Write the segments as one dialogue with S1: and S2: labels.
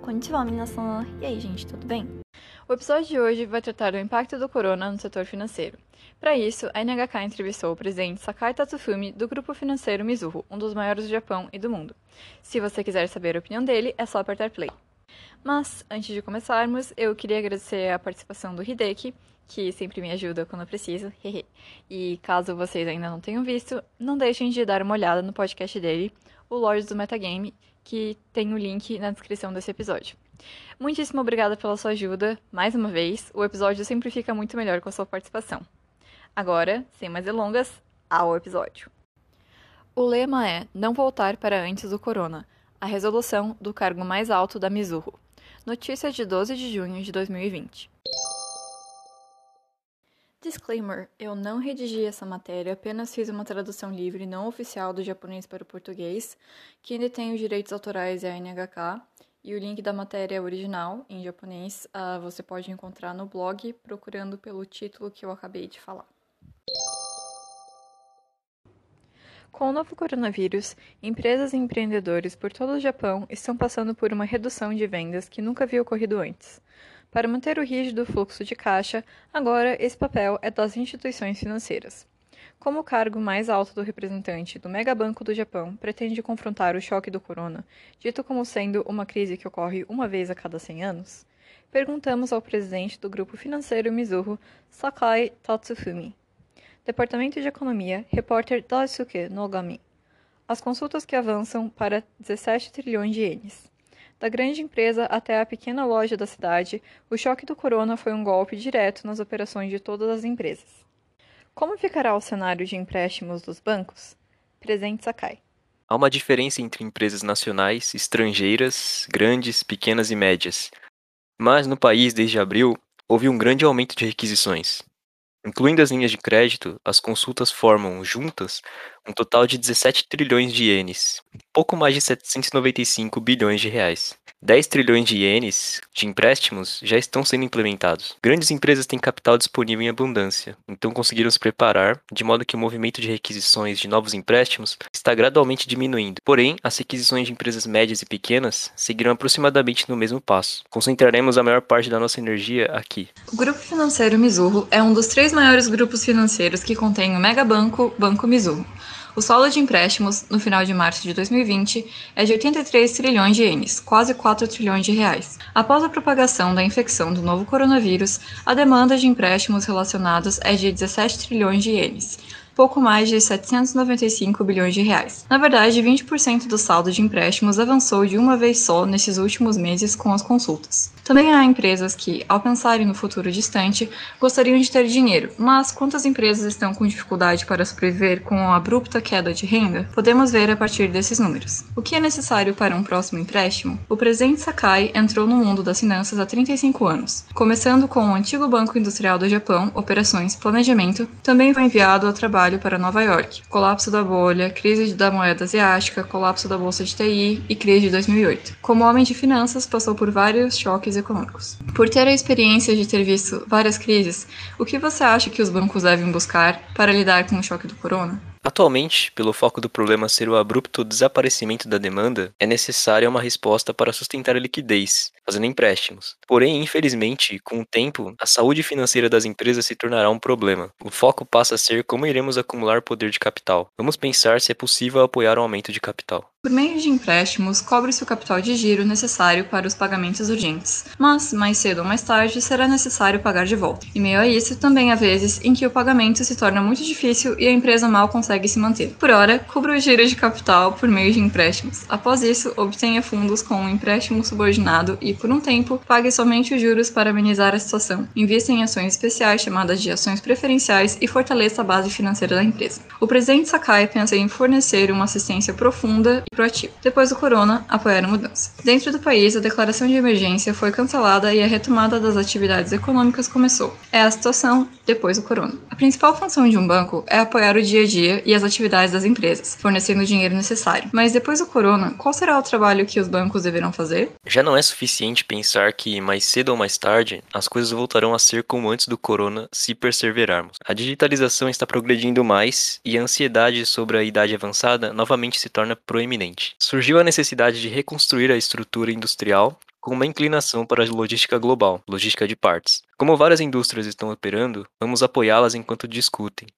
S1: Konnichiwa, minasan. E aí, gente, tudo bem? O episódio de hoje vai tratar do impacto do corona no setor financeiro. Para isso, a NHK entrevistou o presidente Sakai Tatsufumi do grupo financeiro Mizuho, um dos maiores do Japão e do mundo. Se você quiser saber a opinião dele, é só apertar play. Mas, antes de começarmos, eu queria agradecer a participação do Hideki, que sempre me ajuda quando eu preciso. e caso vocês ainda não tenham visto, não deixem de dar uma olhada no podcast dele, o Lords do Metagame, que tem o link na descrição desse episódio. Muitíssimo obrigada pela sua ajuda. Mais uma vez, o episódio sempre fica muito melhor com a sua participação. Agora, sem mais delongas, ao episódio. O lema é Não voltar para antes do corona, a resolução do cargo mais alto da Mizuho. Notícia de 12 de junho de 2020. Disclaimer: eu não redigi essa matéria, apenas fiz uma tradução livre não oficial do japonês para o português. Quem detém os direitos autorais é a NHK, e o link da matéria original, em japonês, uh, você pode encontrar no blog procurando pelo título que eu acabei de falar. Com o novo coronavírus, empresas e empreendedores por todo o Japão estão passando por uma redução de vendas que nunca havia ocorrido antes. Para manter o rígido fluxo de caixa, agora esse papel é das instituições financeiras. Como o cargo mais alto do representante do Megabanco do Japão pretende confrontar o choque do corona, dito como sendo uma crise que ocorre uma vez a cada 100 anos, perguntamos ao presidente do grupo financeiro Mizuho, Sakai Tatsufumi. Departamento de Economia, repórter Daisuke Nogami. As consultas que avançam para 17 trilhões de ienes. Da grande empresa até a pequena loja da cidade, o choque do corona foi um golpe direto nas operações de todas as empresas. Como ficará o cenário de empréstimos dos bancos? Presente Sakai.
S2: Há uma diferença entre empresas nacionais, estrangeiras, grandes, pequenas e médias. Mas no país, desde abril, houve um grande aumento de requisições. Incluindo as linhas de crédito, as consultas formam, juntas, um total de 17 trilhões de ienes, pouco mais de 795 bilhões de reais. 10 trilhões de ienes de empréstimos já estão sendo implementados. Grandes empresas têm capital disponível em abundância, então conseguiram se preparar de modo que o movimento de requisições de novos empréstimos está gradualmente diminuindo. Porém, as requisições de empresas médias e pequenas seguirão aproximadamente no mesmo passo. Concentraremos a maior parte da nossa energia aqui.
S1: O grupo financeiro Mizuho é um dos três maiores grupos financeiros que contém o Megabanco Banco Mizuho. O saldo de empréstimos, no final de março de 2020, é de 83 trilhões de ienes, quase 4 trilhões de reais. Após a propagação da infecção do novo coronavírus, a demanda de empréstimos relacionados é de 17 trilhões de ienes, pouco mais de 795 bilhões de reais. Na verdade, 20% do saldo de empréstimos avançou de uma vez só nesses últimos meses com as consultas. Também há empresas que, ao pensarem no futuro distante, gostariam de ter dinheiro, mas quantas empresas estão com dificuldade para sobreviver com a abrupta queda de renda? Podemos ver a partir desses números. O que é necessário para um próximo empréstimo? O presidente Sakai entrou no mundo das finanças há 35 anos, começando com o antigo Banco Industrial do Japão, Operações Planejamento, também foi enviado ao trabalho trabalho para Nova York, colapso da bolha, crise da moeda asiática, colapso da bolsa de TI e crise de 2008. Como homem de finanças, passou por vários choques econômicos. Por ter a experiência de ter visto várias crises, o que você acha que os bancos devem buscar para lidar com o choque do corona?
S2: Atualmente, pelo foco do problema ser o abrupto desaparecimento da demanda, é necessária uma resposta para sustentar a liquidez, fazendo empréstimos. Porém, infelizmente, com o tempo, a saúde financeira das empresas se tornará um problema. O foco passa a ser como iremos acumular poder de capital. Vamos pensar se é possível apoiar o aumento de capital.
S1: Por meio de empréstimos, cobre-se o capital de giro necessário para os pagamentos urgentes, mas, mais cedo ou mais tarde, será necessário pagar de volta. E meio a isso, também há vezes em que o pagamento se torna muito difícil e a empresa mal consegue se manter. Por hora, cubra o giro de capital por meio de empréstimos. Após isso, obtenha fundos com um empréstimo subordinado e, por um tempo, pague somente os juros para amenizar a situação. Invista em ações especiais chamadas de ações preferenciais e fortaleça a base financeira da empresa. O presidente Sakai pensa em fornecer uma assistência profunda proativo. Depois do corona, apoiaram mudança. Dentro do país, a declaração de emergência foi cancelada e a retomada das atividades econômicas começou. É a situação depois do corona. A principal função de um banco é apoiar o dia a dia e as atividades das empresas, fornecendo o dinheiro necessário. Mas depois do corona, qual será o trabalho que os bancos deverão fazer?
S2: Já não é suficiente pensar que mais cedo ou mais tarde as coisas voltarão a ser como antes do corona se perseverarmos. A digitalização está progredindo mais e a ansiedade sobre a idade avançada novamente se torna proeminente. Surgiu a necessidade de reconstruir a estrutura industrial com uma inclinação para a logística global, logística de partes. Como várias indústrias estão operando, vamos apoiá-las enquanto discutem.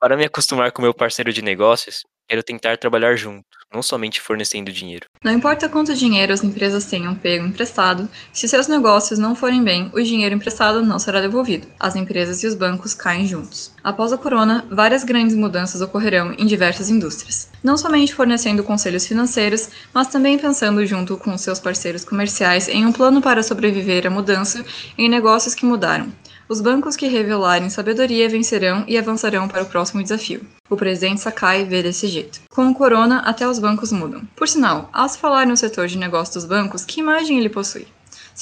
S2: Para me acostumar com meu parceiro de negócios, quero tentar trabalhar junto, não somente fornecendo dinheiro.
S1: Não importa quanto dinheiro as empresas tenham pego emprestado, se seus negócios não forem bem, o dinheiro emprestado não será devolvido. As empresas e os bancos caem juntos. Após a corona, várias grandes mudanças ocorrerão em diversas indústrias. Não somente fornecendo conselhos financeiros, mas também pensando junto com seus parceiros comerciais em um plano para sobreviver à mudança em negócios que mudaram. Os bancos que revelarem sabedoria vencerão e avançarão para o próximo desafio. O presidente Sakai vê desse jeito. Com o corona, até os bancos mudam. Por sinal, ao se falar no setor de negócio dos bancos, que imagem ele possui?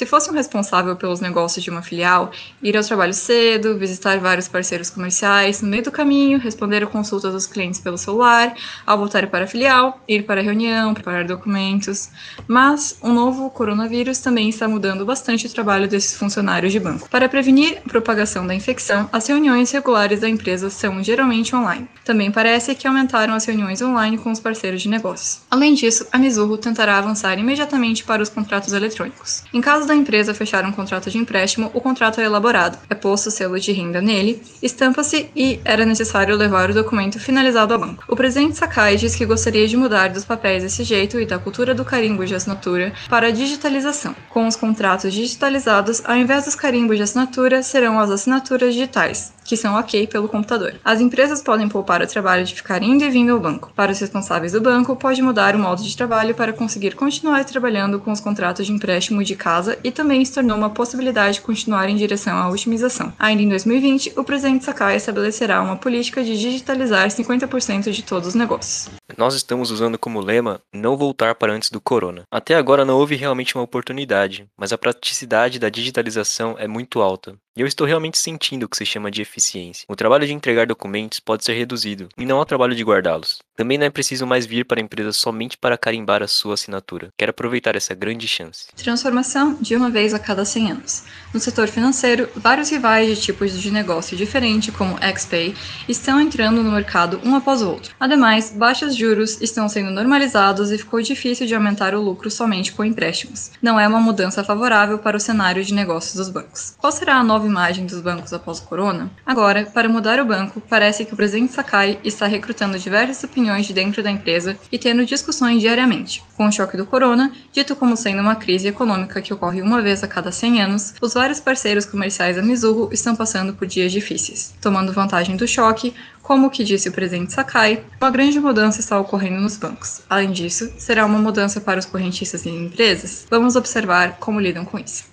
S1: Se fosse um responsável pelos negócios de uma filial, ir ao trabalho cedo, visitar vários parceiros comerciais, no meio do caminho, responder a consultas dos clientes pelo celular, ao voltar para a filial, ir para a reunião, preparar documentos. Mas o novo coronavírus também está mudando bastante o trabalho desses funcionários de banco. Para prevenir a propagação da infecção, as reuniões regulares da empresa são geralmente online. Também parece que aumentaram as reuniões online com os parceiros de negócios. Além disso, a Mizuho tentará avançar imediatamente para os contratos eletrônicos. Em caso da empresa fechar um contrato de empréstimo, o contrato é elaborado, é posto selo de renda nele, estampa-se e era necessário levar o documento finalizado ao banco. O presidente Sakai diz que gostaria de mudar dos papéis desse jeito e da cultura do carimbo de assinatura para a digitalização. Com os contratos digitalizados, ao invés dos carimbos de assinatura, serão as assinaturas digitais, que são ok pelo computador. As empresas podem poupar o trabalho de ficar indo e vindo ao banco. Para os responsáveis do banco, pode mudar o modo de trabalho para conseguir continuar trabalhando com os contratos de empréstimo de casa e também se tornou uma possibilidade de continuar em direção à otimização. Ainda em 2020, o presidente Sakai estabelecerá uma política de digitalizar 50% de todos os negócios.
S2: Nós estamos usando como lema não voltar para antes do corona. Até agora não houve realmente uma oportunidade, mas a praticidade da digitalização é muito alta. Eu estou realmente sentindo o que se chama de eficiência. O trabalho de entregar documentos pode ser reduzido, e não o trabalho de guardá-los. Também não é preciso mais vir para a empresa somente para carimbar a sua assinatura. Quero aproveitar essa grande chance.
S1: Transformação de uma vez a cada 100 anos. No setor financeiro, vários rivais de tipos de negócio diferente, como XPay, estão entrando no mercado um após o outro. Ademais, baixos juros estão sendo normalizados e ficou difícil de aumentar o lucro somente com empréstimos. Não é uma mudança favorável para o cenário de negócios dos bancos. Qual será a nova imagem dos bancos após o corona? Agora, para mudar o banco, parece que o presidente Sakai está recrutando diversas opiniões de dentro da empresa e tendo discussões diariamente. Com o choque do corona, dito como sendo uma crise econômica que ocorre uma vez a cada 100 anos, os vários parceiros comerciais da Mizuho estão passando por dias difíceis. Tomando vantagem do choque, como o que disse o presidente Sakai, uma grande mudança está ocorrendo nos bancos. Além disso, será uma mudança para os correntistas e empresas? Vamos observar como lidam com isso.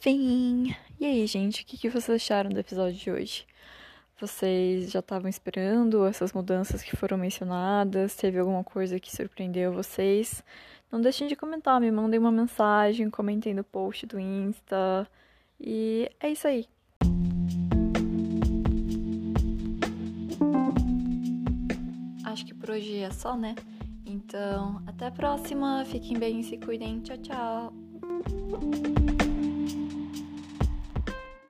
S3: Fim! E aí, gente, o que, vocês acharam do episódio de hoje? Vocês já estavam esperando essas mudanças que foram mencionadas? Teve alguma coisa que surpreendeu vocês? Não deixem de comentar, me mandem uma mensagem, comentem no post do Insta. E é isso aí.
S1: Acho que por hoje é só, né? Então, até a próxima. Fiquem bem, se cuidem. Tchau, tchau.